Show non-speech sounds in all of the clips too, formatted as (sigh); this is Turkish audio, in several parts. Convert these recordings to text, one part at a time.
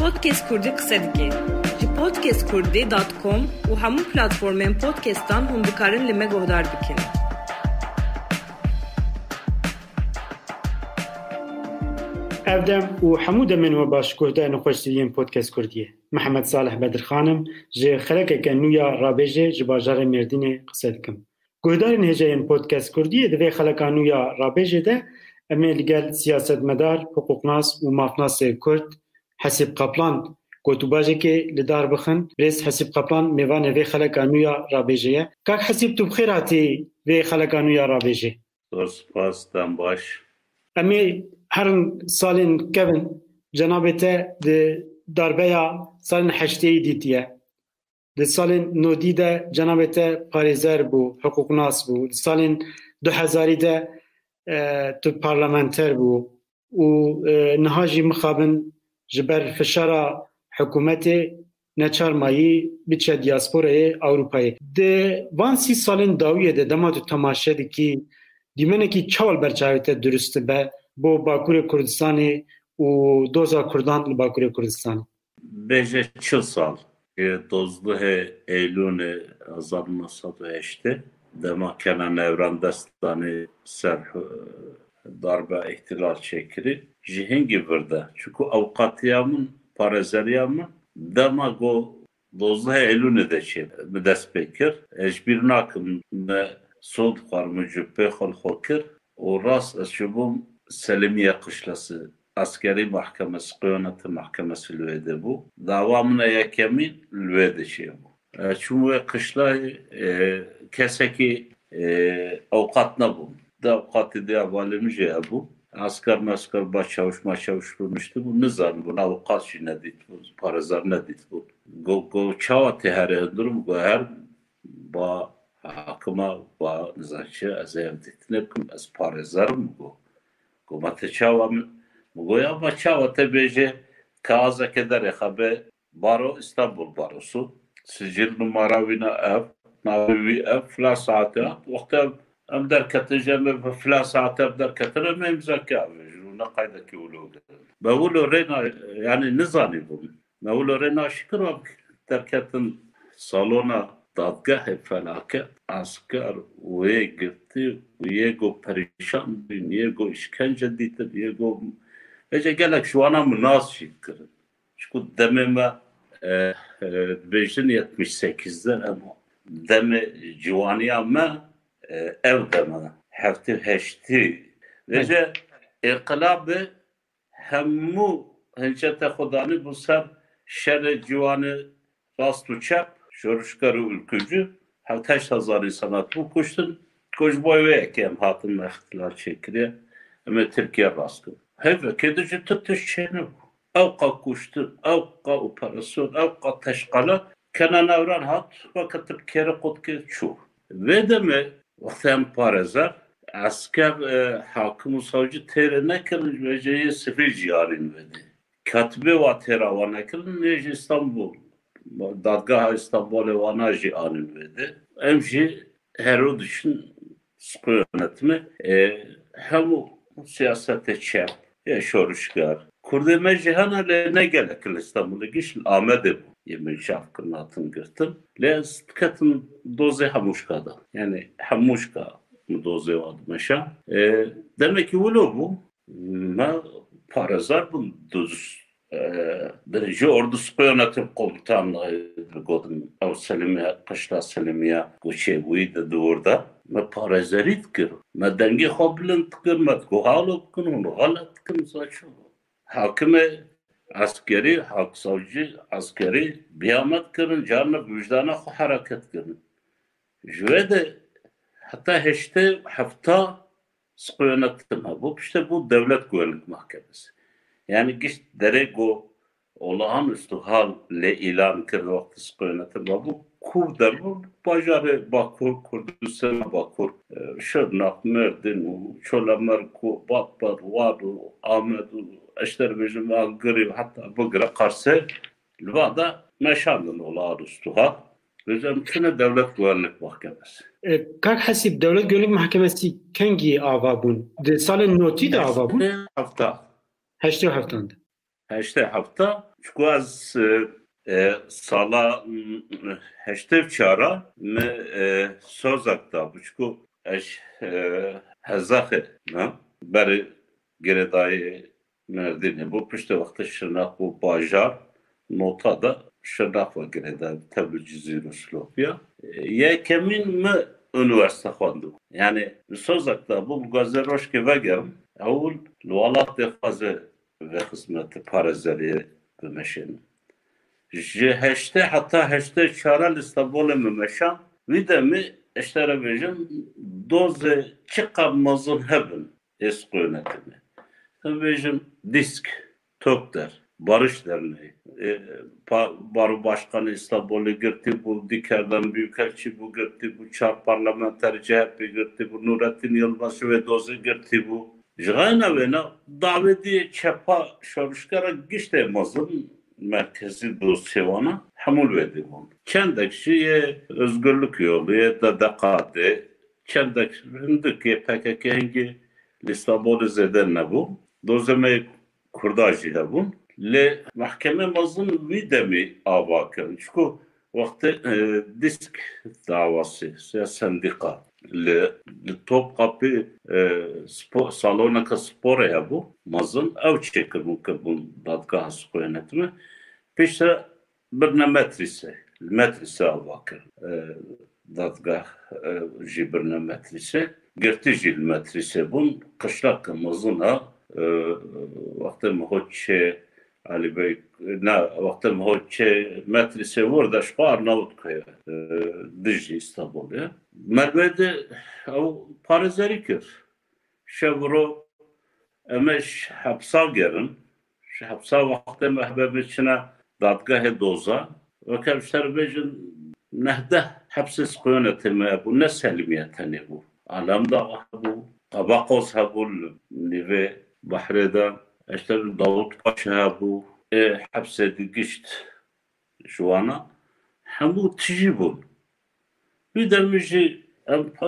پادکست کردی قصه دیگه جی پادکست کردی دات کم و همون پلاتفورمین پادکستان هم بکارن لیمه گهدار بکن اودم و همو دمن و باش گهدار نخوشتیلیم پادکست کردیه محمد صالح بدر خانم جی خلق گنویا رابجه جی بازار مردین قصه دیگم گهدار نهجه این پودکست کردیه دوی خلقانویا رابجه ده امیلگل سیاست مدار حقوقناس و مافناس کرد Hesîb Qaplan gotûbajekê li dar bixin rêz Hesîb Qaplan mêvanê vê xeleka nû ya rabêjê ye. Kak Hesîb tu bixêr hatî vê xeleka nû ya rabêjê. Spas dem baş. Em ê herin salên kevin cenabê te di darbeya salên heşteyî dîtiye. Di salên nodî de cenabê te parêzer bû, hiqûqnas bû. Di salên du hezarî de tu parlamenter bû û niha jî mixabin ji ber fişara hikûmetê neçarmayî biçe diasporayê Ewropayê. Di van sî salên dawiyê de dema tu temaşe dikî dîmenekî çawl berçavê te durist be bo Bakurê Kurdistanê û doza Kurdan li Bakurê Kurdistanê. Bêje çil sal dozduhê Eylûnê hezar nesed û heştê dema Kenan Evran destanê ser darbe ihtilal çekiri ji hingî virde. Çünkü awqatiya min parezeriya min dema got dozduhê Eylûnê de çê bi dest pê kir. Ez bîr nakim me sol xwarmin ji pê xwe xwe ez çûbûm Selimiye Qişlası askeri mahkemesi, qiyoneti mahkemesi li wê de bû. Dava min yekemîn li wê de çê bû. Çûm wê qişlayê kesekî awqat nebûm. Di awqatê de avalê min Asker mesker başçavuş maçavuş bulmuştu. Bu nizam bu? Avukat jî nedît bû, parêzer nedît bû. Go go çawa tê here hundirim go her ba hakima ba nizançı ê ev dîtinê bikim ez parêzerim got. Goma te çawa min goya ma çawa te bêje kazeke derê xebe baro İstanbul barosu. Sicil numara wî na ev navê wî ev fila saate wexte em em em imzake avê ji ne qaydekî wilo me wilo rêna yani nizanî bûm me wilo rêna şikir derketin salona dadgehê felaket asker wê girtî yê got perîşan bîn yê got işkence dîtin yê got Ece gelek şu ana mı nas kirin. Çünkü demê me bêjin 78'de ama demê ciwaniya me ev deme heftê heştî. Ece inqilabê hemû hincete xwedanî bû ser şerê ciwanê rast û çep şoruşkar û ülkücü hev heşt hezar insanat bû kuştin koçboy wê yekê em hatin me ixtilal çêkiriye em ê Tirkiye rastin. Hevekê de ji tu tişt çêne bû. Ew qa kuştin, ew qa operasyon, ew qa teşqala Kenan Evran hat vakit kere qotkê çû. Vê demê wextê em parêzer esker hakim savcı têrê nekirin veceyê sivîl ciyanîn vedî. Katibê wa têra wan nekirin ji İstanbul dadgeha İstanbulê wana jî anîn vedî. Em jî hero diçin spor yönetimi hemû siyasetê çep ya şoruşgar. Kurdê me jîhana lê negelek li İstanbulê gişin Amedê bû. Yemin şafkın hatın girtin. Lê ez diketim dozê hemûşka da. Yani hemûşka dozê wa dimeşa. Demek ki wilo bû. Me parezar bûm duz birinci ordu spor yönetim komutanlığı godum ev Selimiye, Kışla Selimiye goçê bûyî de orada me parêzerî dikir me dengê xwe bilind dikir me bikin hûn xelet dikin zaço hakimê askerî haksavcı askerî biyamet kirin carna vicdana kirin ji wê de heta heştê hefta spor yönetim hebû piştî bu devlet güvenlik mahkemesi. Yani giş derê got olağanüstü hal le ilan kir vakti spor yönetim bu Kurdamur, bacarı Bakur, Kurdistan Bakur, ee, Şırnak, Merdin, Çolamerku, Bakbar, Vadu, Ahmedu, Eşterbejim, Angırı, hatta Bıgır'a karşı Lvada meşanın ola Rustuha. Özüm tüne devlet güvenlik mahkemesi. Ee, Kak hasip devlet güvenlik mahkemesi kengi avabun? De salın noti de avabun? Hafta. Heşte haftandı. Heşte hafta. Çünkü az e, e, sala ıı, heştev çara me sozak da buçku eş e, hezahe ne beri geredayı merdini. Bu pişte vakti şırnak bu bajar nota da şırnak ve geredayı tabi cizir Slovya e, ye kemin mi üniversite xwandim yani sozak da bu gazeroş ki vegerim evul lualat defaze ve hizmeti parazeri bimeşenim Ji heşte hatta heşte çara İstanbul'e memeşan ve de mi eşlere vejim doze çıkab mazın hebin eski yönetimi. Vejim disk, tokter, barış derneği. E, Baro Başkanı İstanbul'u gitti, bu Diker'den Büyükelçi bu gitti, bu Çar Parlamenter CHP gitti, bu Nurettin Yılmaz ve Dozu gitti bu. Jgayna vena daveti çepa şarışkara gişte mazın merkezi dosyavana hamul vedibun. Çendek şiye özgürlük yolu ya da dekade çendek hindiki PKK hengi listabolu zeden ne bu? Dozeme kurdajı hebun. Le mahkeme mazın videmi avakirin. Çünkü vakti e, disk davası, sendika. li Topkapı e, spor saloneka sporê hebû mezin ew çêkirbû kirbûn dadgeha sixo yönetimi pêş te birne metrîsê li metrîsê ava kir dadgeh jî birne metrîsê girtî jî li metrîsê bûn qişleke mezin e wextê e, mi xwe çê ha وقتی مهوچه Ali Bey ne vakti mehotçe metrise orada şpar navut kaya dijî İstanbul'ya. Mervede ew parêzerî kir. Şevro emeş hepsa gerin. Şu hepsa vakti mehbebe çine dadgahê doza. Ve kevşer bejin nehde hepsiz yönetimi bu ne selimiyeteni bu. Alamda bu. Qabaqos hebul nive bahreda işte Davut Paşa bu e, hapse düştü şu ana. Hem bu tici bu. Bir demişi şey,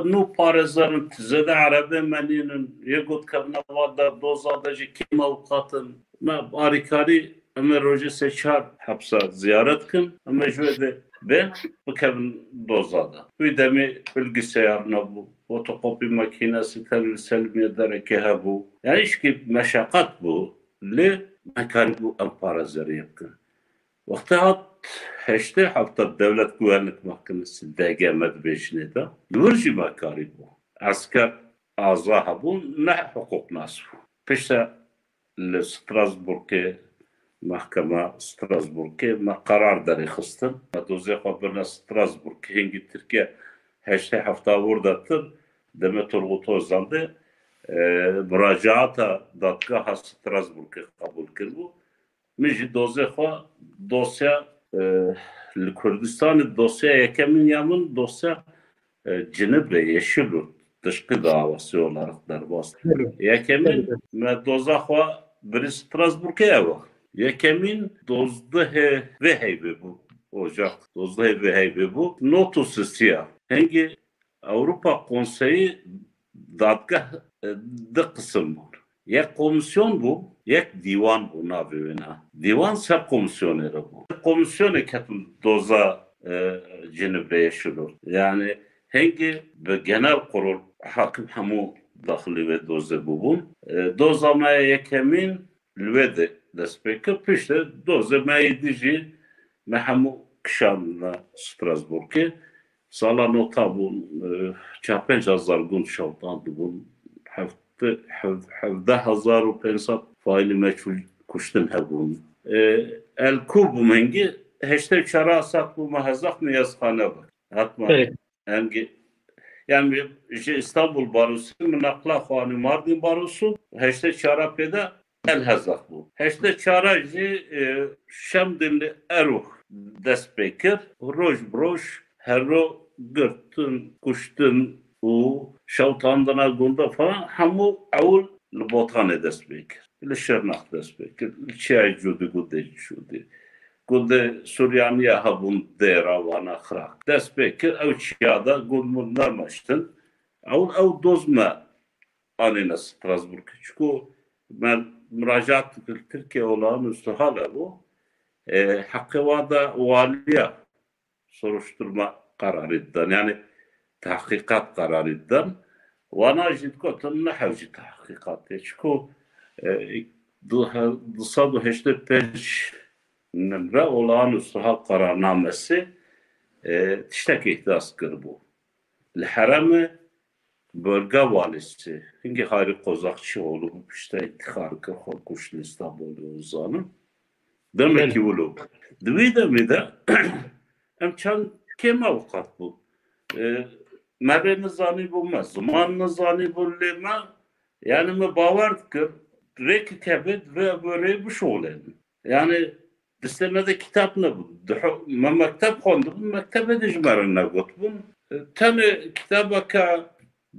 nu parezların tizede arabe meninin yegut karnavada dozadacı şey, kim avukatın ma arikari Ömer Hoca seçer hapsa ziyaret kın. Ama şöyle ve bu kevin dozada. Bir demi bilgisayarına bu fotokopi makinesi terörsel miyedere kehabu. Yani işki meşakkat bu. Li mekaribu emparezleri yapkın. Vakti hat heşte hafta devlet güvenlik mahkemesi DGM'de beşine de. Lürci mekaribu. Asker azra habu ne hukuk nasfu. Peşte li Strasbourg'e mahkeme Strasbourg'e ma karar deri xistin. Dozi xabirine Strasbourg, Hingi Türkiye heşte hafta vurdatın. Demet Turgut Özden de müracaata datka ha Strasbourg'ı kabul kirbu. Mijî dozexwa dosya li Kurdistanê dosya e, e, yekemîn ya min dosya Cinibre yeşil bû tişqî davasî olarak derbas. Yekemîn me dozaxwa birî Strasbourg'e ye wa. Yekemîn dozdehê vê heyvê bû. Ocak dozdehê vê heyvê bû. Notu sisiya. Hengî Avrupa Konseyi dadgah di kısım bû. Yek komisyon bû, yek dîwan bû navê wê ne. Dîwan se komisyonê re bû. Komisyonê ketin doza e, cinbreye şiro. Yani hengî bi genel kurul hakim hemû daxilî wê dozê bûbûn. Doza e, me yekemîn li wê de dest pêkir piştê dozê me yê dijî me hemû kişandine Strasburgê gun şaltan bun hafta hafda hazar u pensat faili meçhul kuştun hebun. El kurbu mengi heşte çara asak bu mahazak mı yazhane bak. Hatma. Evet. Yani işte İstanbul barosu mınakla xanı Mardin barosu heşte çara peda el hazak bu. Heşte çara ji şem dinli eruh destpekir roj broş herro gırtın kuştun u şavtandana gunda falan hamu avul lbotane destpekir. Li şernak destpekir. Li çay cudi gude cudi. Gude Suryaniye habun dera vana khrak. Destpekir ev çiyada gudmun narmaştın. Avul ev dozma anina Strasbourg. Çünkü ben müracaat Türkiye olağanüstü hala bu. E, hakkı vada valiye soruşturma kararıdan yani tahkikat kararıdan ve najid kotum nahevci tahkikat ya çünkü dusa du heşte peş nemre olağanüstü hak kararnamesi tiştek ihdas kır bu. L-Harami bölge valisi Hingi Hayri Kozakçı oğlu işte İttiharkı Korkuşlu İstanbul'u uzanı. Demek ki ulu. Dvi de mi de hem çan kim avukat bu? E, Mere nizani bu me, zaman nizani bu lema yani me bavar kır rek kebet ve böyle bir şolen. Yani istemede kitap ne bu? Me mektep kondu, mektebe de jmerin ne bun. Tane kitaba ka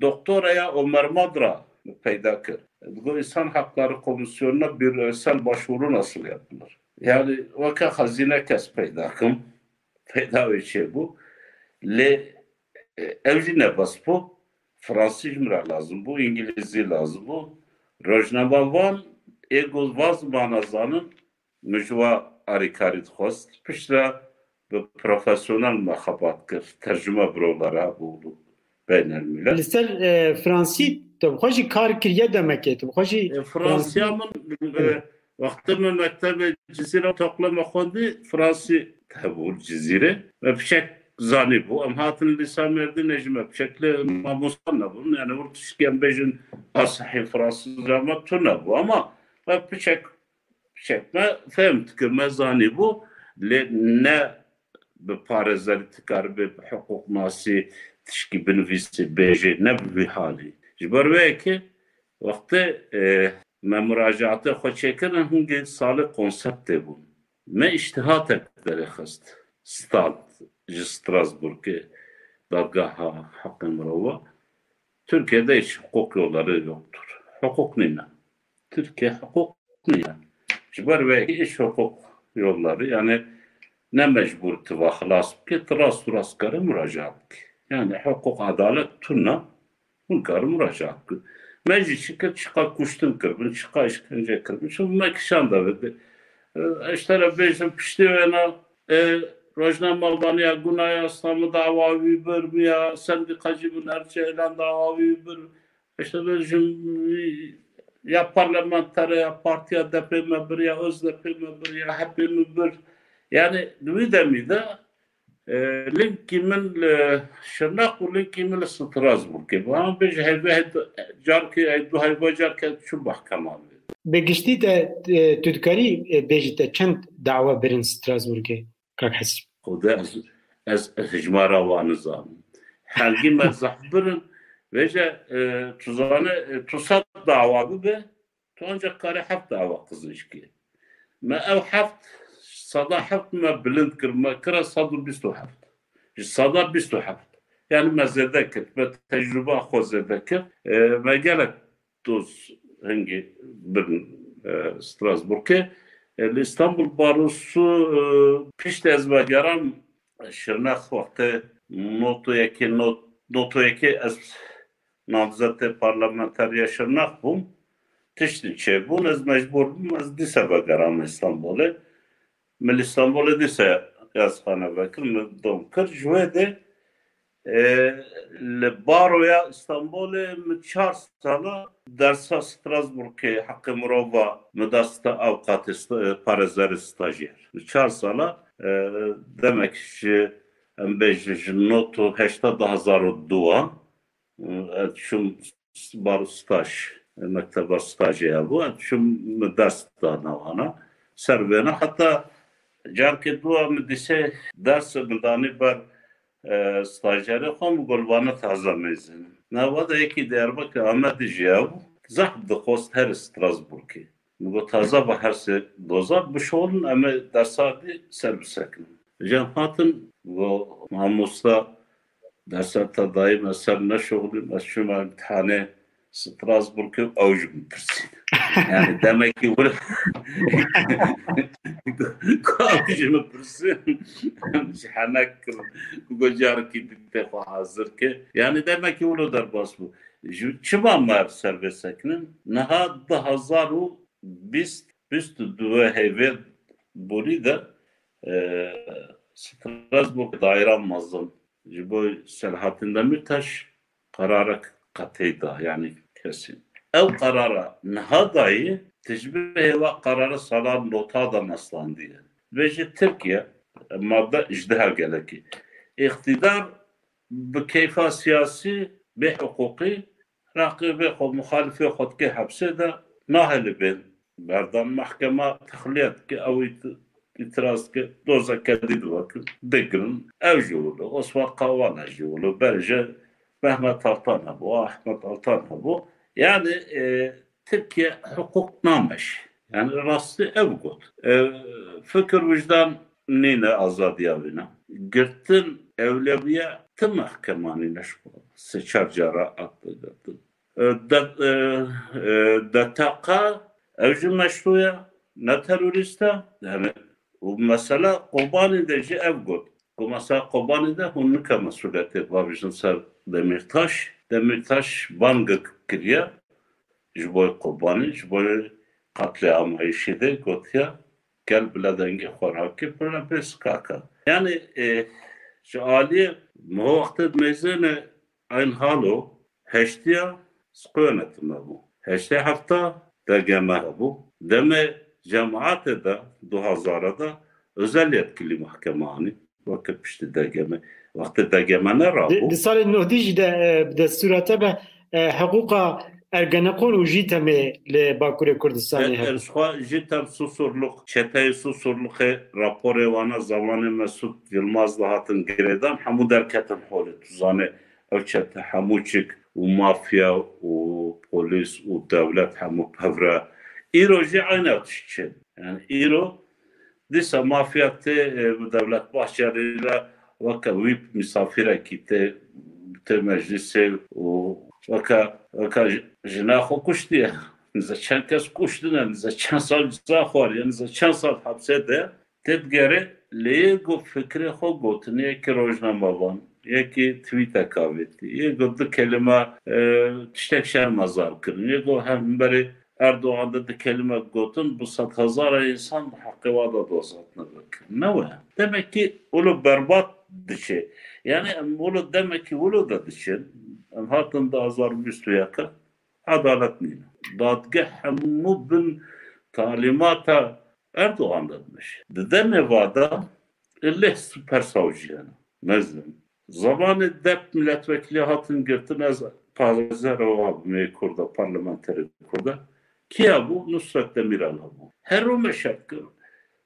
doktora ya Ömer Madra peyda kır. Bu insan hakları komisyonuna bir özel başvuru nasıl yapılır? Yani vaka hazine kes peyda kım. Peyda bir şey bu. Le evci ne bas bu? Fransız mı lazım bu? İngilizce lazım bu. Rojnava van egoz vaz manazanın mücva arikarit xost. Pişra bu profesyonel mehabat kır. Tercüme brolara bu beynel millet. Lister Fransi تبخوشی کار کریه دمکه تبخوشی فرانسیا من وقتی من مکتب جزیره toplama خوندی فرانسی تبول جزیره و بشک zani bu. Em hatin lisan merdi necme şekli mamusanna bu. Yani vur tişken bejin asahi Fransız ama tuna bu ama ve pişek pişekme femt kırma zani bu. Le ne bi parezeli tikar bi hukuk nasi tişki binvisi beji ne bi hali. Jibar bu. Me iştihat ekleri xist. Stal ji Strasbourg'e dadgaha hakkı mırava Türkiye'de hiç hukuk yolları yoktur. Hukuk ne? Türkiye hukuk ne? Jibar ve iş hukuk yolları yani ne mecbur tıva halas ki tıras turas karı müracaat ki. Yani hukuk adalet tunna hunkarı müracaat ki. Meclis çıkıp çıka kuştun kırbın, çıka işkence kırbın. Şimdi mekişan da verdi. İşte bejim pişti ve na Rojname Albanya Gunaya İslam'ı davavi bir ya sendikacı bu nerçeyle davavi bir işte ya parlamentere ya partiya depeme bir ya öz depeme bir ya hepimi bir. Yani dwi demide link kimin şırnak u link kimin Strasbourg ki? Ama bir heybe car ki du heybe car Be giştî te tu dikarî bêjî te çend dawa birin Strasburgê kak hesib. Xwedê ez hicmara wan nizanim. Helgî me zehbirin veje tuzane tusat dava bibe tu ancak kare heft dava qizîşkê. Me ew heft sada heft me bilind kir me kira sad û bîst û heft. Ji sada bîst û heft. Yani me zêde kir, me tecrübe xwe zêde kir. Me gelek doz hangi bir Strasbourg'e? İstanbul Barosu piş ezbergeram şirnak vakti notu yeki not notu yeki ez namzete parlamenterya şirnak bum tişti çe bun ez mecbur bum ez dise begeram İstanbul'e. Mil İstanbul'e dise yazhane bekir mi dom kır de li baroya İstanbul'e mi çar sala dersa Strasbourg'e hakkı murova müdasta avukat parezeri stajyer. Çar sala demek ki em bejji notu heşta da hazar dua şum bar staj mekteba stajyer bu şum müdasta navana servena hatta car ke dua müdise ders müdani bar stajyeri xwe golvana taze mezin. Nava da yekî Diyarbakır Ahmet Jiyav zeh dixwast her Strasbourgê. Got taze bi her se doza bişolin em ê dersadî ser bisekin. Cem hatin bu mamosta dersa ta daim eser neşoğlim ez şuma imtihane Strasbourg'un avucumun. Yani (laughs) demek ki burada (laughs) avucumun kırsın. Şanak kılın. Kocar gibi defa hazır ki. Yani demek ki burada bas bu. Çıban var serbestekinin. Naha da hazaru bist bist duve heve buri da e, Strasbourg'da ayranmazdım. Bu Selahattin Demirtaş karara katıydı. Yani kesin. Ev karara niha dayî tecrübe heva karara salan nota da meslandiye. Ve ji Türkiye madde ijdiha geleki. İktidar bi keyfa siyasi bi hukuki rakibi xod muhalifi xod hapse de naheli bin. Berdan mahkeme tahliyat ki ev itiraz ki doza kedid vakit digirin ev julu Osman Kavala julu berce Mehmet Altan bu Ahmet Altan bu yani e, Türkiye hukuk namış. Yani rastı evgut. E, fikir vicdan neyine azadiyavine. Gittin evleviye tı mahkemanine sıçar cara attı gittin. E, e, e, Dataka evci meşruya ne teröriste yani bu mesele kurban edici evgut. Bu mesele kurban ede hunnika mesuliyeti var bizim ser Demirtaş. Demirtaş Bangık kiriye ji boy Kobani ji işi de gotiya gel bile dengi xorakı bile bir kaka. Yani e, şu Ali mu vakti mezene ein halo heştiya yönetimi bu. Heşte hafta dergeme bu. Deme cemaate de 2000'da özel yetkili mahkemani vakit pişti dergeme. Vakti dergemene ra bu. Di salê nodî jî de bi desturata be heqûqa ergenekon û jî temê li Bakurê Kurdistanê hebe. Erşwa ji tem susurluk, çeteyê susurluqê raporê wana zamanê Mesut Yılmaz da hatin girêdan hemû derketin holê. Tu zanê ev çete hemû çik û mafya û polis û devlet hemû pevre. Îro jî ayna tişçe. Yani îro dîsa mafya tê bi devlet Bahçeli'yle vaka wî misafirekî tê tê meclisê û vaka vaka jina xwe kuştiye. Nize çend kes kuştine, nize çend sal ceza xwariye, nize çend sal hapse de tedgere lê got fikrê xwe gotin yekî rojname van. Yekî tweete kavetti. Yê got di kelime tiştek şermezar kirin. Yê got hemberê Erdoğan'da di kelime gotin bu sat hezara insan hakkı vada dozatını bakır. Ne var? Demek ki ulu berbat dişi. Yani ulu demek ki ulu da dişi. Hatın da azar üstü yakı. Adalet? Dadgah hemmu bin talimata Erdoğan'da demiş. Dede nevada illi süper savcı yani. Mezlim. Zamanı dep milletvekili hatın girtin ez Pazarova kurda parlamenteri kurda. Kia bu Nusret Demirel bu. Her o meşakkı.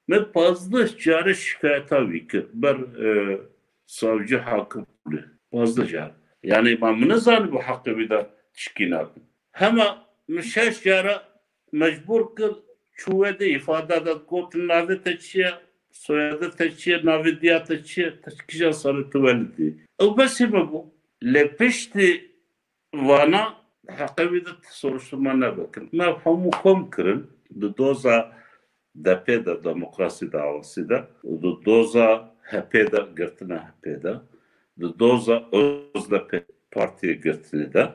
Me bazı cari şikayet vikir. Ber e, savcı hakkı bulu. Bazı cari. Yani bunu zannı bu hakkı bir de çıkinadım. Hema müşeş cari mecbur kıl çuvede ifade da gotin navi teçiye soyadı teçiye navi diya teçiye teçkiye sarı tüvelidi. O besi bu. Lepişti vana hakkı de soruşturmana bakın. Mefhumu kom kırın. Doza DP de demokrasi davası da. Doza HP de girtine HP de. Doza OZDP partiye girtine de.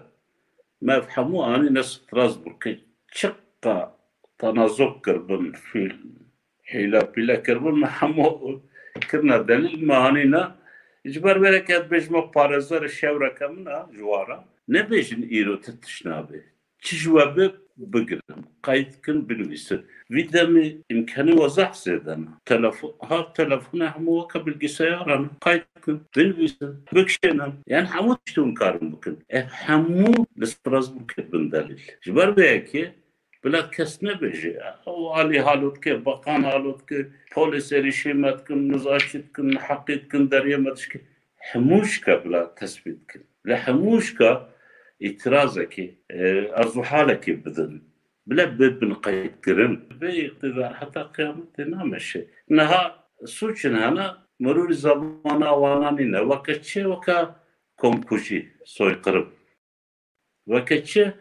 Mefhumu ani ne Strasbourg'e çıkka tanazok kırbın fil hila pila kırbın mefhumu kırna delil mahanina İcbar bereket bejma parazar şev rakamına juvara. Ne bejin iro tetişnabi. Çijwabe bigrim. Kayıtkın bilvisi. Videmi imkanı vazah zeden. Telefon, ha telefonu hamu vaka bilgisayarın. Kayıtkın bilvisi. Bükşenem. Yani hamu tiştun karın bukun. E hamu Strasbourg bin dalil. İcbar bereket بلا کس نبیجه او علی حالت که بقان حالت که پولیس رشیمت کن نزاچت کن حقیت کن دریمتش که هموش که بلا تثبیت کن لحموش که itiraz ki arzu hale ki بدن بلا ببن قيد كرن باقتدار حتى قيامت نامشي نها سوچن هنا مرور زمانا وانانينا وكتشي وكا كومكوشي soykırım. Vakitçi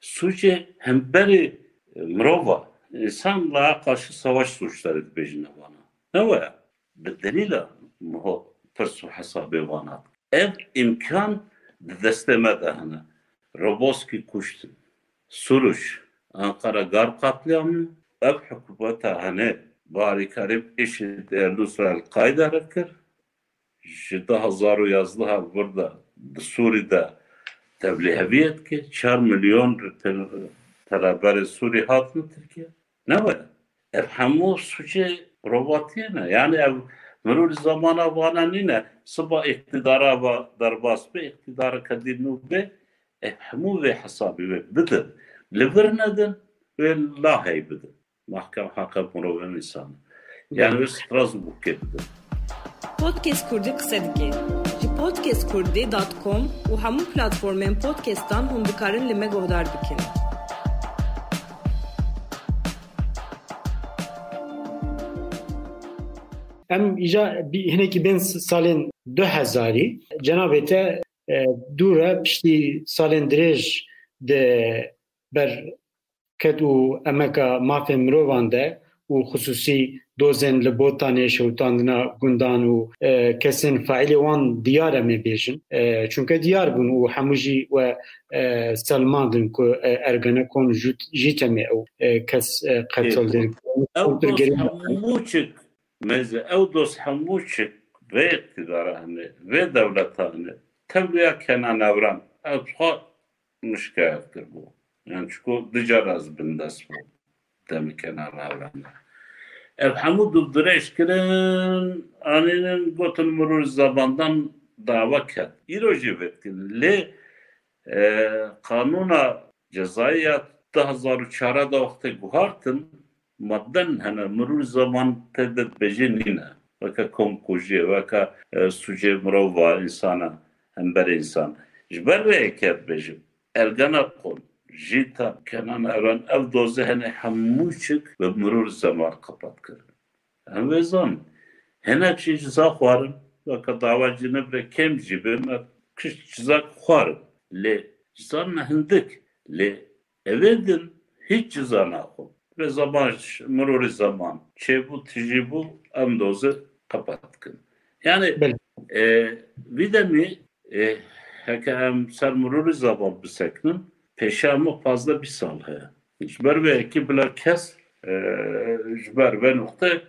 suçu hem beri mrova insanlığa karşı savaş suçları bejine bana. Ne var? Delila muho persu hesabı bana. Ev imkan desteme de hani. Roboski kuştu. Suruş. Ankara gar katliamı ev hükümeta hani bari karib işi değerli İsrail kayda kır. Ji daha zaru yazdıha burada Suriye'de tebliğ ki 4 milyon teraber Suriye hatını Türkiye. Ne var? Ev hemu suçu robotiyene. Yani ev مرور زمانه وانا نینه سبا اقتدارا و درباس به اقتدار کدینو به eḥmuvê hesabî wê bidin li vir nedin wê lahey bidin mahkem haqe mirovên însanê yani wê strasbûkê bidin Podcast Kurdî qise dike. Ji podcastkurdî.com û hemû platformên podcastan hûn dikarin li me guhdar bikin. Em îja hinekî bên 2000 cenabê te dûre piştî salên dirêj de ber ket û emeka mafên mirovan de û xusûsî dozên li botanê şewtandina gundan û kesên faîlê wan diyar em ê bêjin çunke diyar bûn û hemû jî we selmandin ku ergenekon jî temê ew. Kes çik meze ew dost hemû çik vê iktidara hene vê devleta hene tevliya kenan xwe mişkayet kir bû yani çünkü dicar az bindes bû demê kenan evran ev hemû dubdireş kirin anînin gotin mirûr zabandan dava ket îro jî vetkin lê kanûna cezaya da hezar û çara da wextê guhartin madden hene mirûr zaman te de bejê nîne weke komkujiyê weke sucê mirov va insana vê yekê bêjim ergena qon jîta kenan eran ev doze hene hemû çik ve mirûr zaman kapat kirin em vê zan. Hinek jî ciza xwarin weke dava cinibre kem jî bê me kişt ciza xwarin lê cizan ne hindik lê evê din. Hiç ciza naxwin ve zaman mirûrê zaman. Çêbû tijîbû em doze kapat kirin yani vî demê heke em ser mirûrê zaman bisekinin pêşa fazla bir sal heye ji ber vê yekî bila kes ji ber vê noxte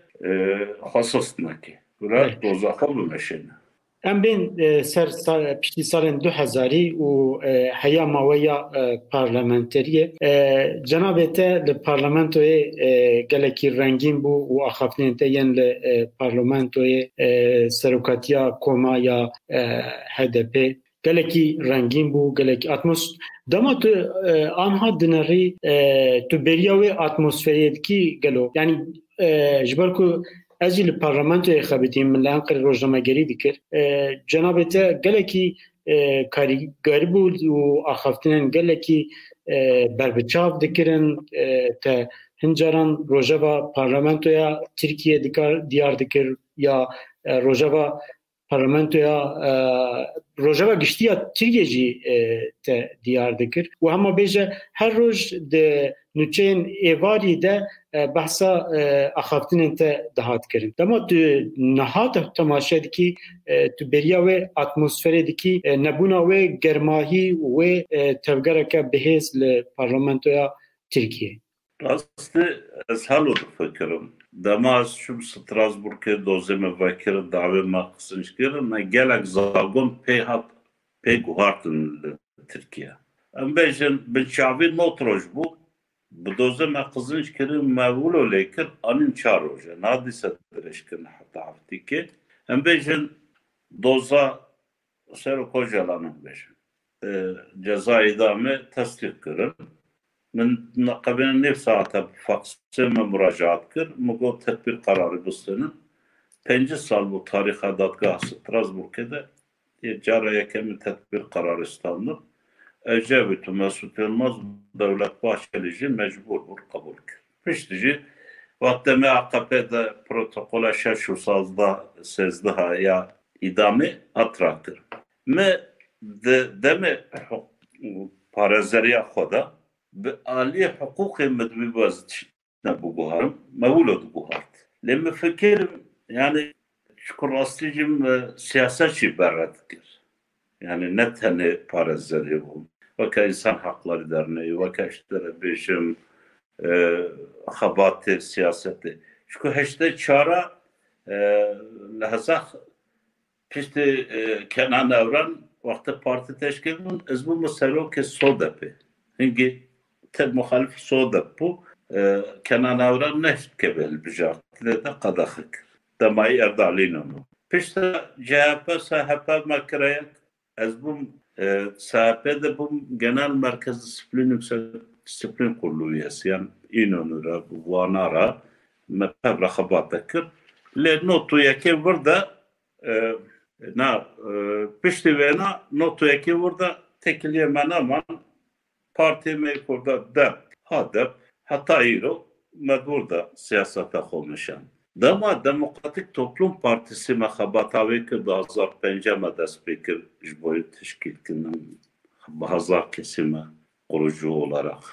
xwesos neke. Bira dozaxa bimeşêne Em bên ser piştî salên du hezarî û heya maweya parlamenteriyê cenabê te li parlamentoyê gelekî rengîn bû û axaftinên te yên li parlamentoyê serokatiya koma ya HDP gelekî rengîn bû gelekî atmos. Dema tu anha dinerî tu beriya wê atmosferiyê dikî yani ji ez li parlamentoyê xebitîm li Enqerê rojnamegerî dikir. Cenabê te gelekî karîgerî bû û axaftinên gelekî berbiçav dikirin te hincaran rojeva parlamentoya Tirkiye diyar dikir ya rojeva parlamentoya rojeva giştiya Tirkiye jî te diyar dikir û hema bêje her roj de nûçeyên êvarî de behsa axaftinên te dihat kirin. Dema tu nihat temaşe dikî tu beriya wê atmosferê dikî nebûna wê germahî wê tevgereke bihêz li parlamentoya Tirkiye. Rastî ez difikirim. Dema davê me qisînc kirin me gelek zagon pê hat pê guhartin li Tirkiye. Em bêjin bi çavî not roj bû bi doze me qizînc kirin mevûlo lê kir anîn çar roje nadîse dirêj kirin heta heftikê em doza ser kojalanin bêjin ceza idamê tesdiq kirin من قبل نيف ساعة فاكسه me müracaat kir mugo tedbir kararı bistinin penci sal bu tariha dadgah Strasbourg'da cara yekemi tedbir kararı istandı Ecevit Mesut Yılmaz Devlet Bahçelici mecbur bur kabul kir. Piştici vakte me AKP'de protokola şaşu sazda sezdiha ya idami atraktır. Me de deme parezeriya xoda به عالی حقوق مدوی باز نبو بوهارم مولود بوهارد لما فكر يعني شكر أصليجم سياسة شي برد كر yani ne tane parazları bu. Vaka insan hakları derneği, vaka işte beşim خبات سیاستی شکو هشته چارا لحظه پشت کنان اوران وقت پارتی تشکیل بون از بو مسلو که سوده پی هنگی تر مخالف سوده بو کنان اوران نشت که بل بجارت لده قدخک دمایی اردالین اونو پشت CHP SHP makraya ez bu e, SHP'de bu genel merkez disiplin yüksek disiplin kurulu üyesi yani İnönü're, Vanar'a mepevra xabatekir le notu yeki burada e, na e, pişti ve na notu yeki burada tekiliye men aman parti me kurda de hadep hatta iro me burada siyasete konuşan. Dema Demokratik Toplum Partisi mexebatavê kir di hezar pêncê me dest pê kir ji bi hezar kesî me kurucu olarak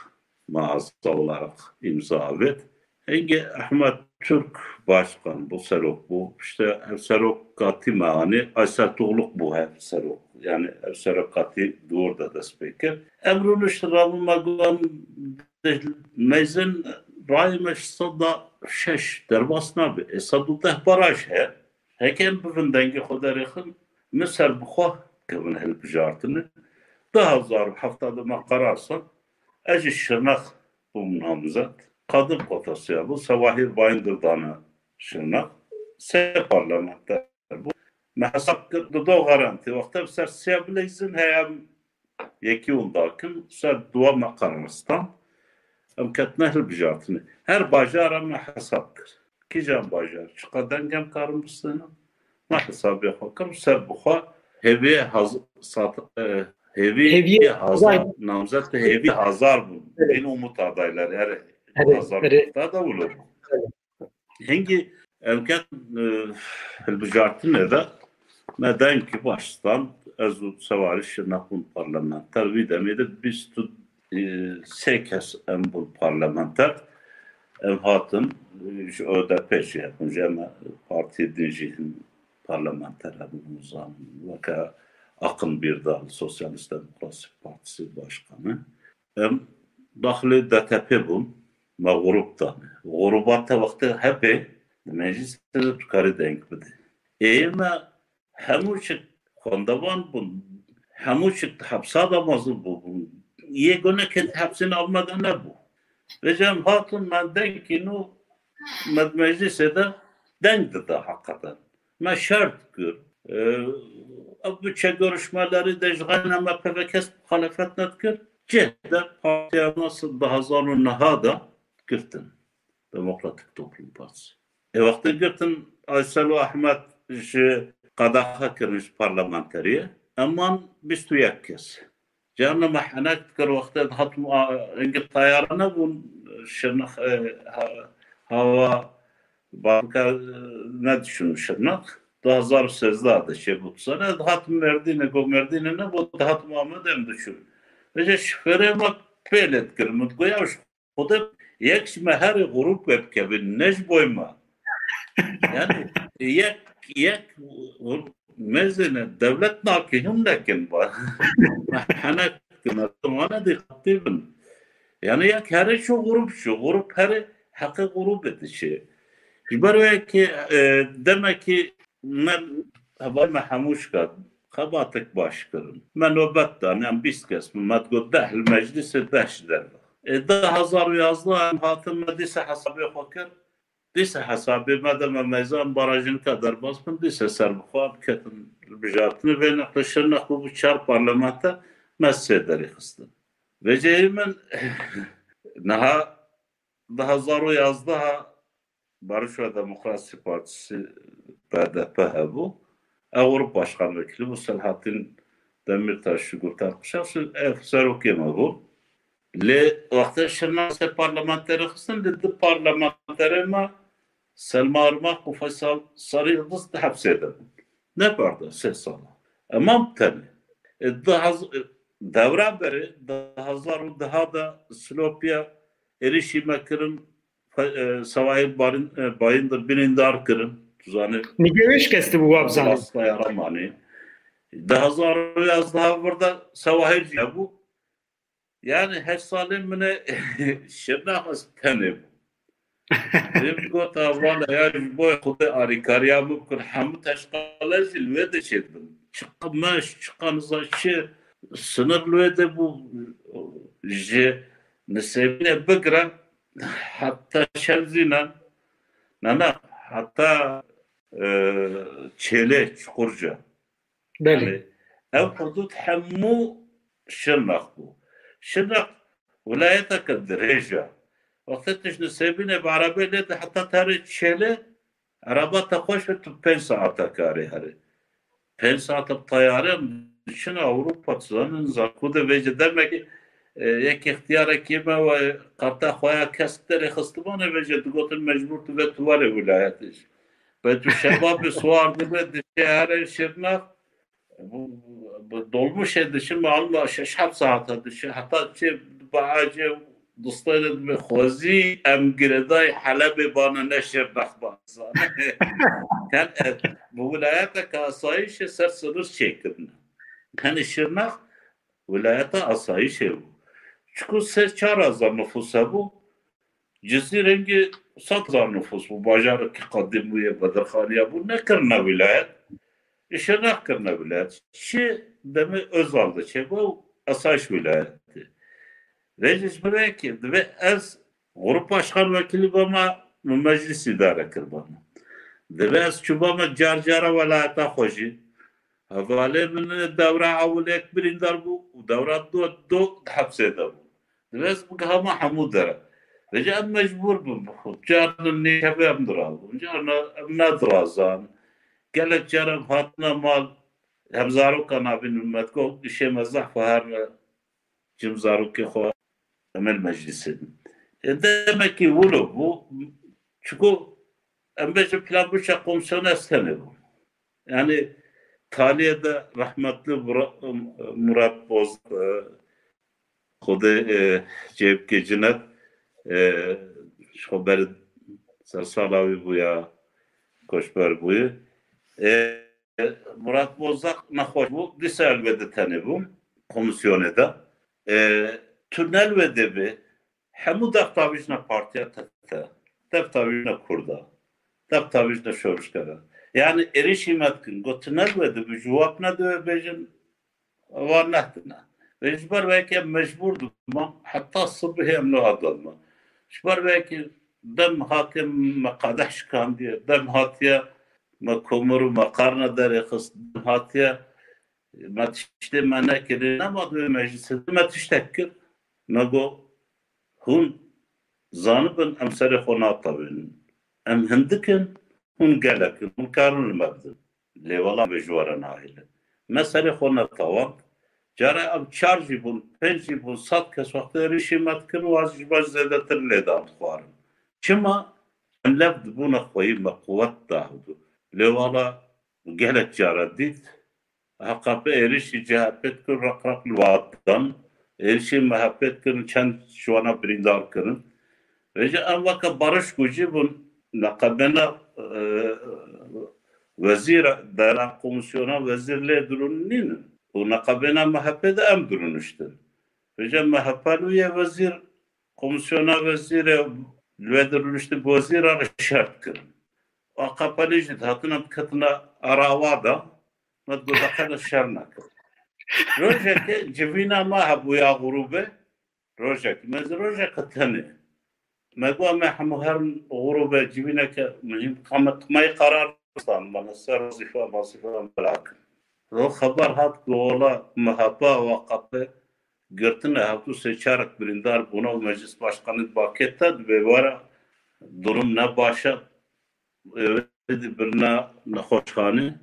mağaza olarak imza evet. Enge Ahmet Türk başkan bu serok bu. İşte her serok katı mani Aysertoğluk bu her serok. Yani her serok katı doğru da da speaker. Emrun işte Rabı Maguan mezin raymeş sada şeş derbasna bi. Esadu deh baraj he. Hekem bugün denge kadar yakın. Misal bu kuh kevin hel. Daha zar haftada makararsan. Eci şırnak bu namzat kadın potansiyel bu. Savahir Bayındır'dan şırnak. Se parlamenter bu mehsap da garanti. Vakti ser siyabileyizin heyem yeki undakim ser dua makaristan em ketne hilbijatini her bajar. Me hesap kir kîjan bajar çi qedengem karim bistînim me hesabê xwe kirim ser bixwe hêviyê hêvî hazar. namzet hêvî hazar bû bin umut adaylar her hazar da wilo hengî em ket hilbijartinê de me denkî baştan ez û sewarî şirnexûn parlamenter wî demê de bîst sê kes em bûn parlamenter ev hatin ji ÖDP jî hebûn ji em partiyê din jî hin parlamenter hebûn zan weke Akın Birdal Sosyalist Demokrasi Partisi Başkanı. Em daxilê DTP bûn me grup danê grubat te wextê hepê di meclîsê tu karî denk bide ê me hemû çi xwendevan bûn hemû çi hepsa da mezin bûbûn yegone hepsini almadan ne bu? Ve cem hatun ben denkinu med meclise de denkti de hakikaten. Me şart gör. Ee, bütçe görüşmeleri de jgayna me pevekes muhalefet netkir. Cehde partiye nasıl daha zorun nahada Girtin, Demokratik Toplum Partisi. E vakti Girtin Aysalu Ahmet şu qadaha kirmiş parlamentariye. Aman biz tuyakkes. Canı mahanak tıkır vakti hatmu engil tayarına bu şırnak e, hava banka ne düşünmüş şırnak? Daha zar sözde adı şey bu sana. Hatmu merdine gömerdine ne bu hatmu amedem düşün. Ve şifere bak pelet kirmut koyar. O da yek her grup web kevin neş boyma. Yani yek yek مازن دولتنا كهم لكن احنا كنا وانا دي قطيبا يعني ياك هر شو غروب شو غروب هر حق غروب شيء جبروا ki demek ki men هبای ما حموش کرد خباتك باش کرن من نوبت دانم بیست کس من تقول ده المجلس ده شدر ده هزار و یازده هم هاتم مدیس حسابی خوکر دیسه حسابی مدام میزان باراجین که در باز کن دیسه سر بخواب کتن بجارتنی و نقلشن نقل bu çar parlamenta messederi kıstı. Ve cehimin (laughs) naha daha zaru yazdı ha Barış ve Demokrasi Partisi BDP bu. Avrupa Başkan Vekili bu Selahattin Demirtaş şugur tartışan ev serokema bu. Le vakti şirnase parlamenteri kısın dedi parlamenteri ma Selma Armak u Faysal Sarı Yıldız da hapsedildi. Ne vardı ses sala. Ama tabi. Daha devre beri daha zar daha da Slopya erişime kırın savayı bayındır birindar kırın. Tuzanı. Görüş kesti bu abzanı? Asla yaramani. Daha zar yaz daha burada savahir bu yani her salim mine (laughs) şırnağız tenim. Dedim gota valla yani bu kutu arı kariyamı kur hamı taşkalar fil ve de çedim. Çıkmış çıkanıza şey sınırlı ve de bu je nesebine bıgra hatta şevzina nana hatta e, çele çukurca. Beli. Yani, ev hudut hemmu şırnak bu. شرنخ ولايتك الدريجة وقتش نسيبينه بعربية ليت حتى تاري تشيلة عربة تخوش تو بين ساعة كاري هري بين ساعة بطيارة شنو أوروبا تزانن زاكودة بيجي demek ki یک اختیار کیما و قرطا خواه کستر خستمانه بيجي تقوتن مجبور تو بتوار ولایتش به تو شباب سوار دبه دشه هر شرنخ bu, bu dolmuş edişim Allah şeşhab saate dışı hatta çe bağcı dostları ve xozi em gireday Halep bana neşir nakbazan. Kan bu vilayete ka asayiş ser sınır çekirne. Hani şirnak vilayete asayiş bu. Çünkü ses çar azar nüfusa bu. Cizli rengi satlar nüfus bu. Bacarık ki kaddim bu ya bu ne kırna vilayet. Demi Özal'da çe bu asayiş vilayeti. Buraya ki ve ez grup başkan vekili bana meclis idare kır bana. Ve ez çubama carcara velayete hoşi. Havale min devre avul ek birindar bu. Devre do do hapse da bu. Ve ez bu hama hamudara. Ve em mecbur bu. Carnın ne kebe em dural. Carnın durazan. Gelek carın hatına mal. Hem zaruka nabin ümmet ko. İşe mezah fahar cim zaruki xo. Emel meclisin. E demek ki bunu bu çünkü embeci plan bu komisyonu estene bu. Yani Taliye'de rahmetli Murat Boz خود جیب که جنت خبر سرسالاوی بویا کشبر بوی Murat Bozak nahoş. Bu lisel ve deteni bu komisyonu da e, tünel ve debi hemu deftavişne partiya tette deftavişne kurda deftavişne şörüşkere yani erişimet gün go tünel ve debi cevap ne de bejin var nehtine Mecbur belki mecburdu ama hatta sıbı hem ne adalma. Şbar belki dem hakim makadahş kan diye dem hatiye ما كمر ما قرن دار خص دم هاتي ما تشتي ما نكر ما دو مجلس ما تشتكر نقو هون زانبن امسر خونا طبن ام هندكن هون قالك هون كارون المبدل لي والله بجوارنا هايله مسألة خونا طوان جاره اب چار جیبون پنج جیبون صد کس وقت رشیمت کن و از جباج زیده تر لیدان خوارم چما ام لفت بون خوی مقوت داهدو Levala gelek yaradit. HKP erişi CHP kır rakrak vaattan erişi muhabbet kırın çen şu ana birindar kırın. Ve en vaka barış gücü bu nakabena e, e, vezir dara komisyona vezirle durun ninin. Bu nakabena muhabbet em durun işte. Ve muhabbeluye vezir komisyona vezire ve durun işte bu vezir şart kırın. O kapanıcı hatına katına aravada maddu dakana şarnak. Rojake civina ma habu ya gurube rojake mez rojake tani. Megwa ma hamu her gurube civina ke mühim kamat may karar san bana sar zifa masifa bırakın. رو خبر هات گولا محبا و قپه گرتن هفتو سه چارک بریندار بونا و مجلس başkanı baketta ببارا durum ne başa birine nehoşhane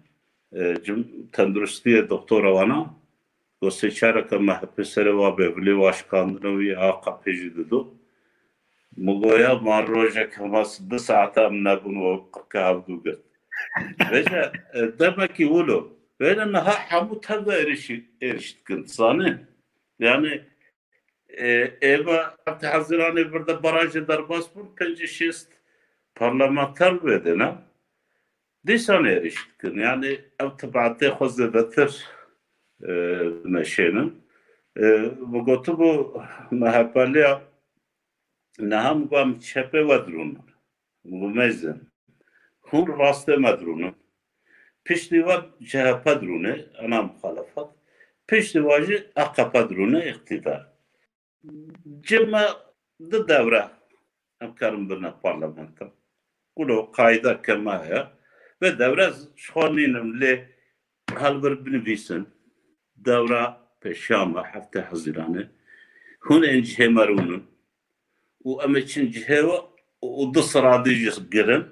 tenduristiye doktora vana o se çaraka mahpesere va bevli başkanlığı ve AKP jididu Mugoya marroja kamas da saata amna bunu kavdu gıt. Veja demek ki ulu böyle naha hamut hada erişi eriştkin sani. Yani Eva Hazirane burada barajı darbasbur pence şest parlamenter bedene dişan eriştikin. Yani ev tıbaatı hozzebetir meşenin. E, bu gotu bu mehepeliye neham gam çepe vedrunun. Bu mezin. Hun rastı medrunun. Pişti ve CHP drunu, ana muhalefet. Pişti vajı AKP drunu iktidar. Cime de devre. Hem karım birine parlamentim. parlamenta Kulo kayda kemaya ve devre şoninim le halbir binvisin devre peşama hafta haziranı hun encihe marunun u emeçin ciheva u dı sıradıcı girin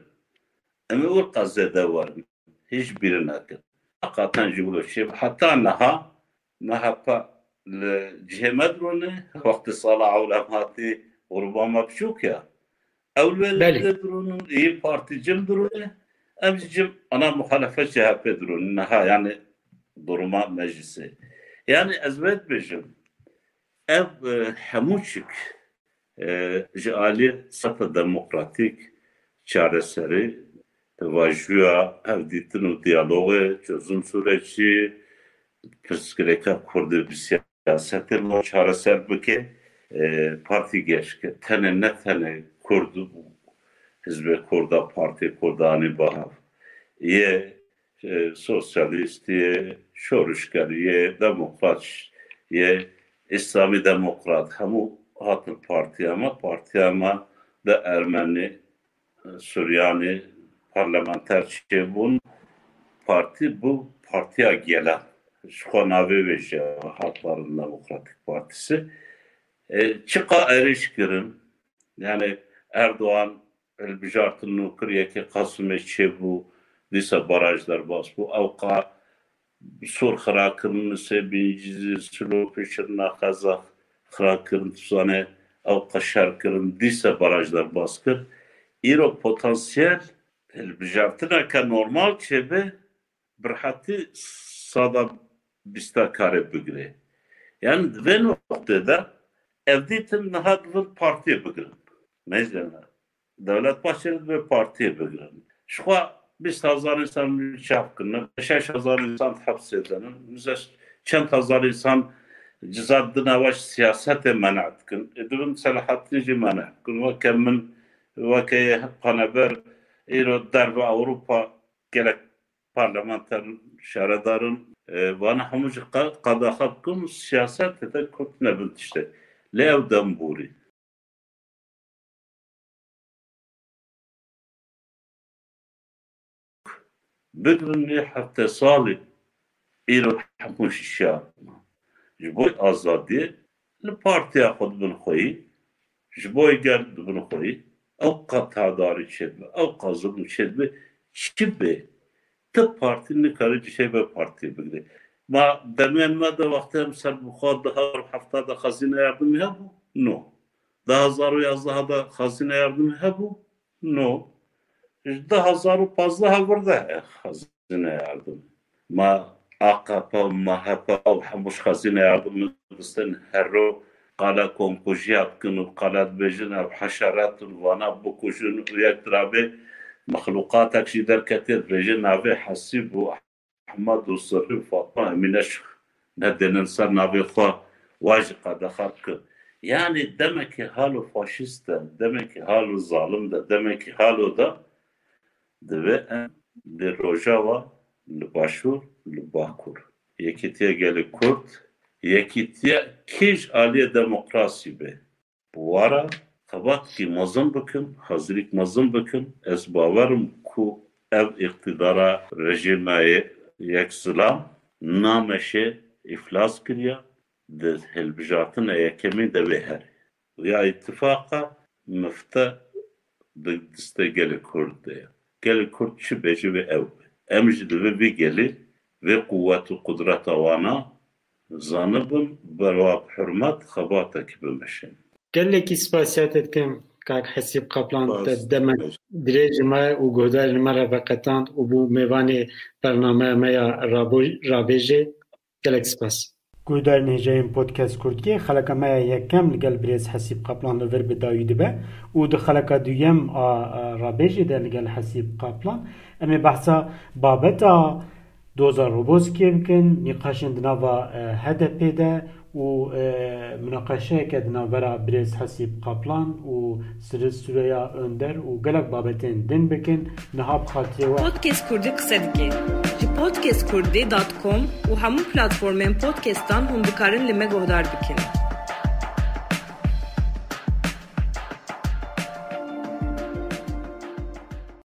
emi ur qazede varın hiçbirine kır hakikaten jibulu şey hatta naha nahapa لجهمدرونه وقت صلاة علماتي وربما بشوك Evvelinde durunun iyi Parti'cim durunu, evcim ana muhalefet CHP durunu, ha yani duruma meclisi. Yani ezbet beşim, ev e, hemuçik, e, jali sapa demokratik çareseri vajua evditin u diyalogu, çözüm süreci, pırskreka kurdu bir siyaseti, çareser bike, parti geçki, tene ne tene Kurd Hizbe Kurda Parti Kurdanî bahav ye e, sosyalist ye şoruşger ye demokrat ye İslami Demokrat. Hemû hatır parti ama parti ama da Ermeni Süryani parlamenter çebun parti bu partiye gelen Şuanavi ve Halkların Demokratik Partisi. E, çıka erişkirin yani Erdoğan elbijartın nukriye ki Kasım çebu disa barajlar bas bu avka sur xrakirın sebincizi sulu pişirna kazak xrakirın tuzane avka şarkirın disa barajlar baskır İro potansiyel elbijartına ka normal çebe birhati sada bista kare bigre. Yani dve noktada evditin naha dvin partiye bigrin. Necdəmə. Dövlət Bahçeli bir partiyə bölünür. Şuqa biz Hazar insan mülki haqqında 5 Hazar insan həbs edənin, bizə çənd Hazar insan cizaddın avaş siyasətə mənə haqqın, edibin Sələhaddinci mənə haqqın və kəmin və kəyə panəbər İrodlər və Avropa gerek parlamenterin, şəradarın e, və nəhəmucu qada haqqın siyasətə də köpnəbint işte. Levdən buri. بدونی هفته سال ایرو حکومت شیعه جبوی آزادی لپارتی خود بن خوی جبوی گرد بن خوی او قطع داری چه بی او قضب چه بی چی بی؟ تو پارتی نکاری چه پارتی بگده ما درمیان ما دا وقتی هم سر بخواد ده هر هفته ده خزینه یردمی هبو نو. ده هزار و یازده ده خزینه یردمی هبو نو. Ejda hazaru fazla havırda e, hazine yardım. Ma akapa mahapa avhamuş hazine yardım. Sen herro kala konkuji yapkınıp kalat bejin av haşaratun vana bu kuşun uyaktırabi mahlukat akşi derketir bejin abi hasibu ahmadu sırrı fatma emineş ne denen sen abi kha vajika da halkı. Yani demek ki halu faşist de, demek ki halu zalim de, demek ki halu da divê em li Rojava li Başûr li Bakur. Yekîtiye gelê Kurd yekîtiye kîj aliyê demokrasî be. Wara xebatkî mezin bikin hezirîk mezin bikin ez bawerim ku ev iqtidara rejîmayê yek zilam nameşê îflas kiriye di hilbijartina yekemîn de wê here ya îtifaqa mifte di diste gelê Gel kurt beji ve ev. Em ji divê vê gelê vê quwet û qudreta wana zanibin berwab hurmet xebatekî bimeşin. gelekî spasiyet etkim kak Hesîb Kaplan demek dirêjî me û guhdarên me re veqetand û bû mêvanê bernameya me ya rabêjê gelek spas. Guhdarên hêjeyên podcast Kurdgê xeleka me ya yekem li gel birêz Hesîb Kaplan li vir bi dawî dibe û di xeleka duyem a rabêjê de li gel Hesîb Kaplan em ê behsa babeta doza robozkê و مناقشه کردن برای brez حسیب kaplan u سرز سوریا اندر و گلک بابتین دن بکن نهاب خاطره و پودکست کردی قصه دکی جی پودکست کردی دات کم و همون پلاتفورمین پودکستان